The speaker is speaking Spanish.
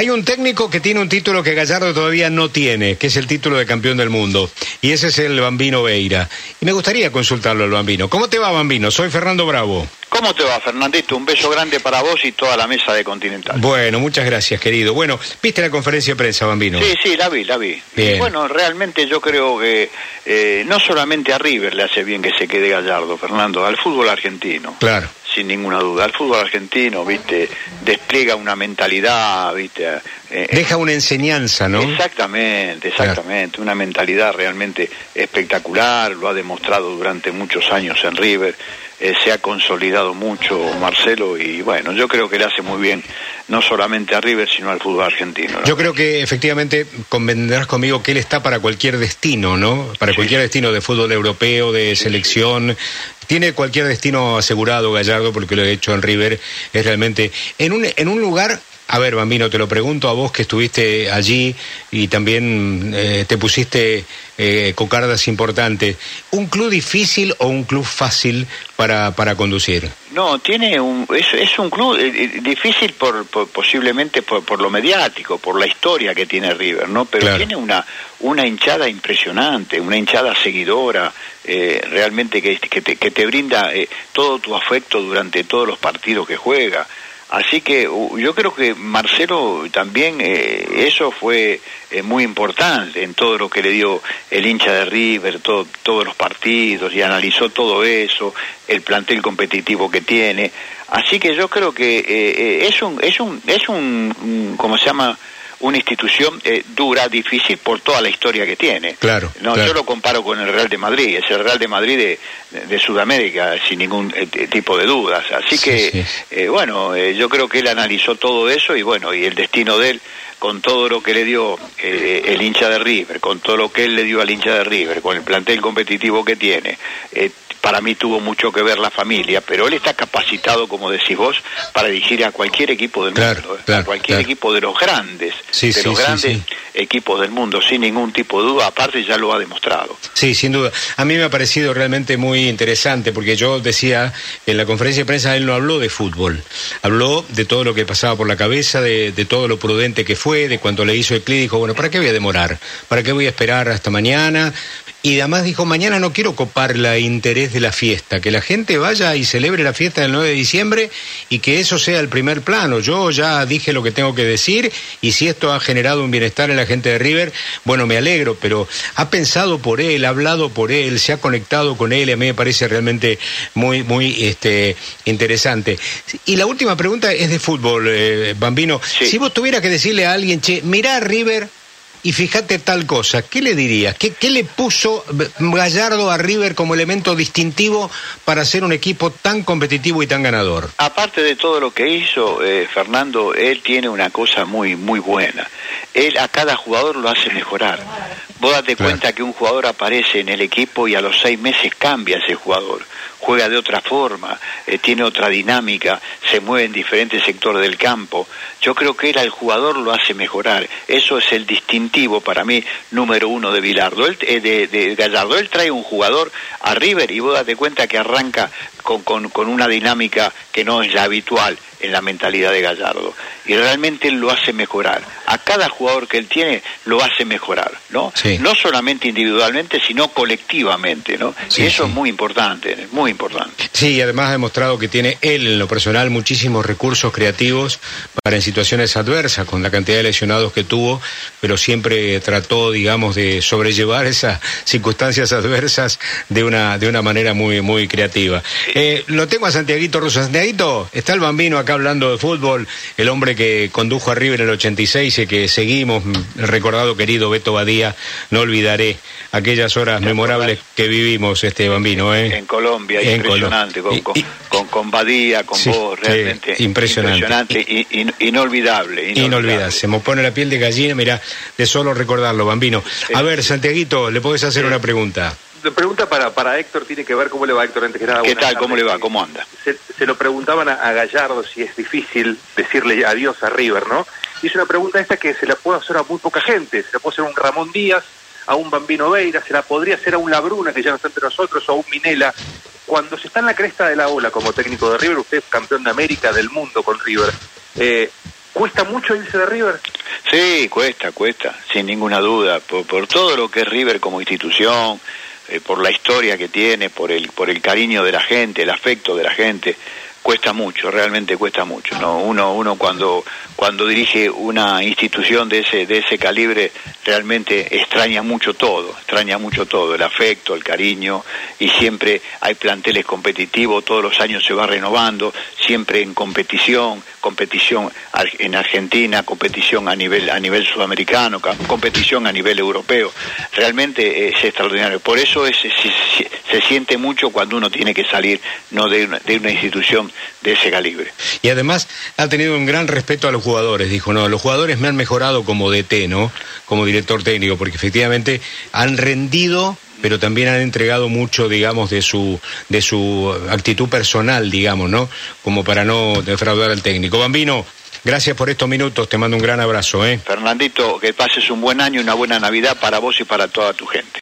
Hay un técnico que tiene un título que Gallardo todavía no tiene, que es el título de campeón del mundo, y ese es el Bambino Veira. Y me gustaría consultarlo al Bambino. ¿Cómo te va, Bambino? Soy Fernando Bravo. ¿Cómo te va, Fernandito? Un beso grande para vos y toda la mesa de Continental. Bueno, muchas gracias, querido. Bueno, ¿viste la conferencia de prensa, Bambino? Sí, sí, la vi, la vi. Bien. Y bueno, realmente yo creo que eh, no solamente a River le hace bien que se quede Gallardo, Fernando, al fútbol argentino. Claro. Sin ninguna duda. Al fútbol argentino, viste, despliega una mentalidad, viste. eh, Deja una enseñanza, ¿no? Exactamente, exactamente. Una mentalidad realmente espectacular, lo ha demostrado durante muchos años en River, eh, se ha consolidado mucho Marcelo y bueno, yo creo que le hace muy bien no solamente a River, sino al fútbol argentino. ¿no? Yo creo que efectivamente convendrás conmigo que él está para cualquier destino, ¿no? Para Sí. cualquier destino de fútbol europeo, de selección. Tiene cualquier destino asegurado Gallardo porque lo he hecho en River. Es realmente en un en un lugar. A ver, Bambino, te lo pregunto a vos que estuviste allí y también eh, te pusiste eh, cocardas importantes. ¿Un club difícil o un club fácil para, para conducir? No, tiene un, es, es un club eh, eh, difícil por, por- posiblemente por, por lo mediático, por la historia que tiene River, ¿no? Pero Claro. tiene una, una hinchada impresionante, una hinchada seguidora, eh, realmente que, que, te, que te brinda eh, todo tu afecto durante todos los partidos que juega. Así que yo creo que Marcelo también eh, eso fue eh, muy importante en todo lo que le dio el hincha de River, todo- todos los partidos y analizó todo eso, el plantel competitivo que tiene. Así que yo creo que eh, eh, es un es un es un- ¿cómo se llama? Una institución eh, dura, difícil por toda la historia que tiene. Claro, No, claro. yo lo comparo con el Real de Madrid, es el Real de Madrid de, de Sudamérica, sin ningún eh, tipo de dudas. Así Sí, que, sí. eh, bueno, eh, yo creo que él analizó todo eso y bueno, y el destino de él, con todo lo que le dio eh, el hincha de River, con todo lo que él le dio al hincha de River, con el plantel competitivo que tiene, eh, para mí tuvo mucho que ver la familia, pero él está capacitado, como decís vos, para dirigir a cualquier equipo del Claro, mundo, eh, claro, a cualquier claro. equipo de los grandes, Sí, de sí, los grandes sí. Equipos del mundo, sin ningún tipo de duda, aparte ya lo ha demostrado. Sí, sin duda. A mí me ha parecido realmente muy interesante porque yo decía, en la conferencia de prensa él no habló de fútbol, habló de todo lo que pasaba por la cabeza, de, todo lo prudente que fue, de cuando le hizo el clic, dijo, bueno, ¿para qué voy a demorar? ¿Para qué voy a esperar hasta mañana? Y además dijo, mañana no quiero copar la interés de la fiesta, que la gente vaya y celebre la fiesta del 9 de diciembre y que eso sea el primer plano. Yo ya dije lo que tengo que decir y si esto ha generado un bienestar en la gente de River, bueno, me alegro, pero ha pensado por él, ha hablado por él, se ha conectado con él y a mí me parece realmente muy, muy este, interesante. Y la última pregunta es de fútbol, eh, Bambino. Sí. Si vos tuvieras que decirle a alguien, che, mirá River y fíjate tal cosa, ¿qué le dirías? ¿Qué, le puso Gallardo a River como elemento distintivo para ser un equipo tan competitivo y tan ganador? Aparte de todo lo que hizo eh, Fernando, él tiene una cosa muy muy buena. Él a cada jugador lo hace mejorar. Vos date Claro. cuenta que un jugador aparece en el equipo y a los seis meses cambia ese jugador. Juega de otra forma, eh, tiene otra dinámica, se mueve en diferentes sectores del campo. Yo creo que él al jugador lo hace mejorar. Eso es el distintivo para mí número uno de Bilardo, él, eh, de, de Gallardo. Él trae un jugador a River y vos date cuenta que arranca con, con, con una dinámica que no es la habitual en la mentalidad de Gallardo. Y realmente él lo hace mejorar. A cada jugador que él tiene lo hace mejorar, ¿no? Sí. No solamente individualmente, sino colectivamente, ¿no? Sí, y eso sí. es muy importante, es muy importante. Sí, y además ha demostrado que tiene él en lo personal muchísimos recursos creativos para en situaciones adversas, con la cantidad de lesionados que tuvo, pero siempre trató, digamos, de sobrellevar esas circunstancias adversas de una, de una manera muy, muy creativa. Eh, lo tengo a Santiaguito Russo. Santiaguito, está el bambino acá hablando de fútbol, el hombre que condujo a River en el 86 y que seguimos, el recordado querido Beto Badía, no olvidaré aquellas horas memorables que vivimos, este bambino, ¿eh? En Colombia, En impresionante, con, y- con, con, Badía, con Sí, vos, sí, realmente impresionante. impresionante y, y- inolvidable, Inolvidable, se me pone la piel de gallina, mira, de solo recordarlo, Bambino. A ver, Santiaguito, ¿le podés hacer una pregunta? La pregunta para, para Héctor tiene que ver cómo le va Héctor antes que nada. ¿Qué tal? ¿Cómo le va? ¿Cómo anda? Se, se lo preguntaban a, a Gallardo si es difícil decirle adiós a River, ¿no? Y es una pregunta esta que se la puede hacer a muy poca gente. Se la puede hacer a un Ramón Díaz, a un Bambino Veira, se la podría hacer a un Labruna, que ya no está entre nosotros, o a un Minela. Cuando se está en la cresta de la ola como técnico de River, usted es campeón de América, del mundo con River. Eh, ¿Cuesta mucho irse de River? Sí, cuesta, cuesta, sin ninguna duda, por, por todo lo que es River como institución, eh, por la historia que tiene, por el, por el cariño de la gente, el afecto de la gente cuesta mucho, realmente cuesta mucho, ¿no? Uno, uno cuando, cuando dirige una institución de ese, de ese calibre realmente extraña mucho todo, extraña mucho todo, el afecto, el cariño, y siempre hay planteles competitivos, todos los años se va renovando, siempre en competición, competición en Argentina, competición a nivel, a nivel sudamericano, competición a nivel europeo, realmente es extraordinario. Por eso es, se, siente mucho cuando uno tiene que salir no de de una institución de ese calibre. Y además ha tenido un gran respeto a los jugadores, dijo, no, los jugadores me han mejorado como DT, ¿no? Como director técnico, porque efectivamente han rendido pero también han entregado mucho, digamos, de su, de su actitud personal, digamos, ¿no? Como para no defraudar al técnico. Bambino, gracias por estos minutos, te mando un gran abrazo, ¿eh? Fernandito, que pases un buen año y una buena Navidad para vos y para toda tu gente.